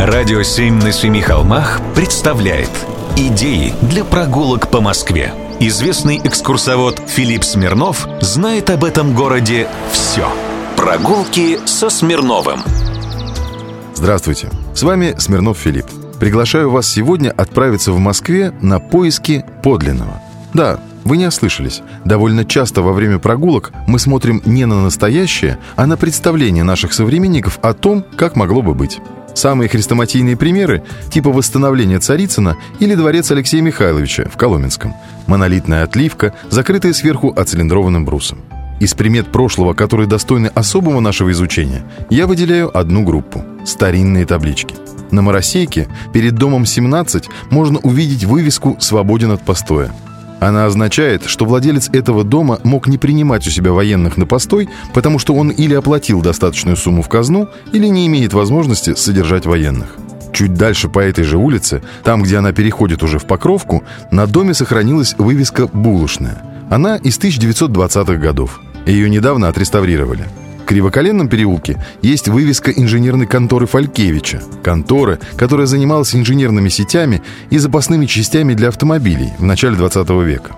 Радио «Семь на семи холмах» представляет Идеи для прогулок по Москве. Известный экскурсовод Филипп Смирнов знает об этом городе все. Прогулки со Смирновым. Здравствуйте, с вами Смирнов Филипп. Приглашаю вас сегодня отправиться в Москве на поиски подлинного. Да, вы не ослышались. Довольно часто во время прогулок мы смотрим не на настоящее, а на представление наших современников о том, как могло бы быть. Самые хрестоматийные примеры – типа восстановления Царицына или дворец Алексея Михайловича в Коломенском. Монолитная отливка, закрытая сверху оцилиндрованным брусом. Из примет прошлого, которые достойны особого нашего изучения, я выделяю одну группу – старинные таблички. На Моросейке перед домом 17 можно увидеть вывеску «Свободен от постоя». Она означает, что владелец этого дома мог не принимать у себя военных на постой, потому что он или оплатил достаточную сумму в казну, или не имеет возможности содержать военных. Чуть дальше по этой же улице, там, где она переходит уже в Покровку, на доме сохранилась вывеска «Булочная». Она из 1920-х годов. Ее недавно отреставрировали. Кривоколенном переулке есть вывеска инженерной конторы Фалькевича. Конторы, которая занималась инженерными сетями и запасными частями для автомобилей в начале 20 века.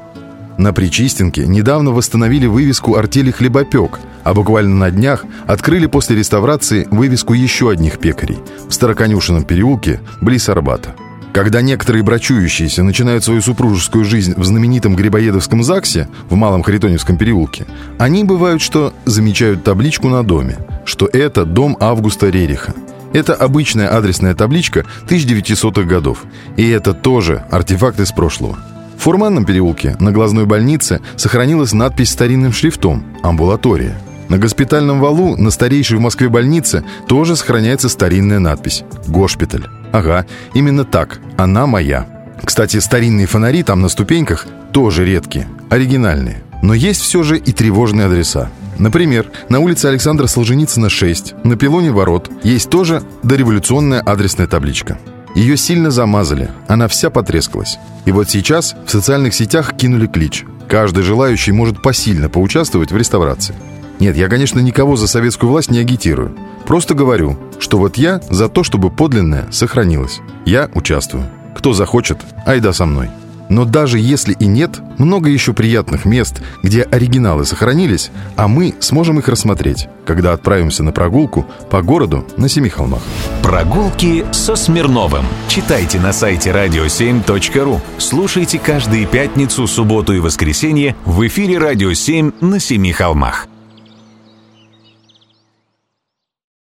На Причистенке недавно восстановили вывеску артели «Хлебопек», а буквально на днях открыли после реставрации вывеску еще одних пекарей в Староконюшенном переулке близ Арбата. Когда некоторые брачующиеся начинают свою супружескую жизнь в знаменитом Грибоедовском ЗАГСе в Малом Харитоневском переулке, они бывают, что замечают табличку на доме, что это дом Августа Рериха. Это обычная адресная табличка 1900-х годов. И это тоже артефакт из прошлого. В Фурманном переулке на глазной больнице сохранилась надпись старинным шрифтом «Амбулатория». На госпитальном валу на старейшей в Москве больнице тоже сохраняется старинная надпись «Госпиталь». Ага, именно так. Она моя. Кстати, старинные фонари там на ступеньках тоже редкие, оригинальные. Но есть все же и тревожные адреса. Например, на улице Александра Солженицына 6, на пилоне ворот, есть тоже дореволюционная адресная табличка. Ее сильно замазали, она вся потрескалась. И вот сейчас в социальных сетях кинули клич. Каждый желающий может посильно поучаствовать в реставрации. Нет, я, конечно, никого за советскую власть не агитирую. Просто говорю, что вот я за то, чтобы подлинное сохранилось. Я участвую. Кто захочет, айда со мной. Но даже если и нет, много еще приятных мест, где оригиналы сохранились, а мы сможем их рассмотреть, когда отправимся на прогулку по городу на Семи холмах. Прогулки со Смирновым. Читайте на сайте radio7.ru. Слушайте каждые пятницу, субботу и воскресенье в эфире «Радио 7» на Семи холмах.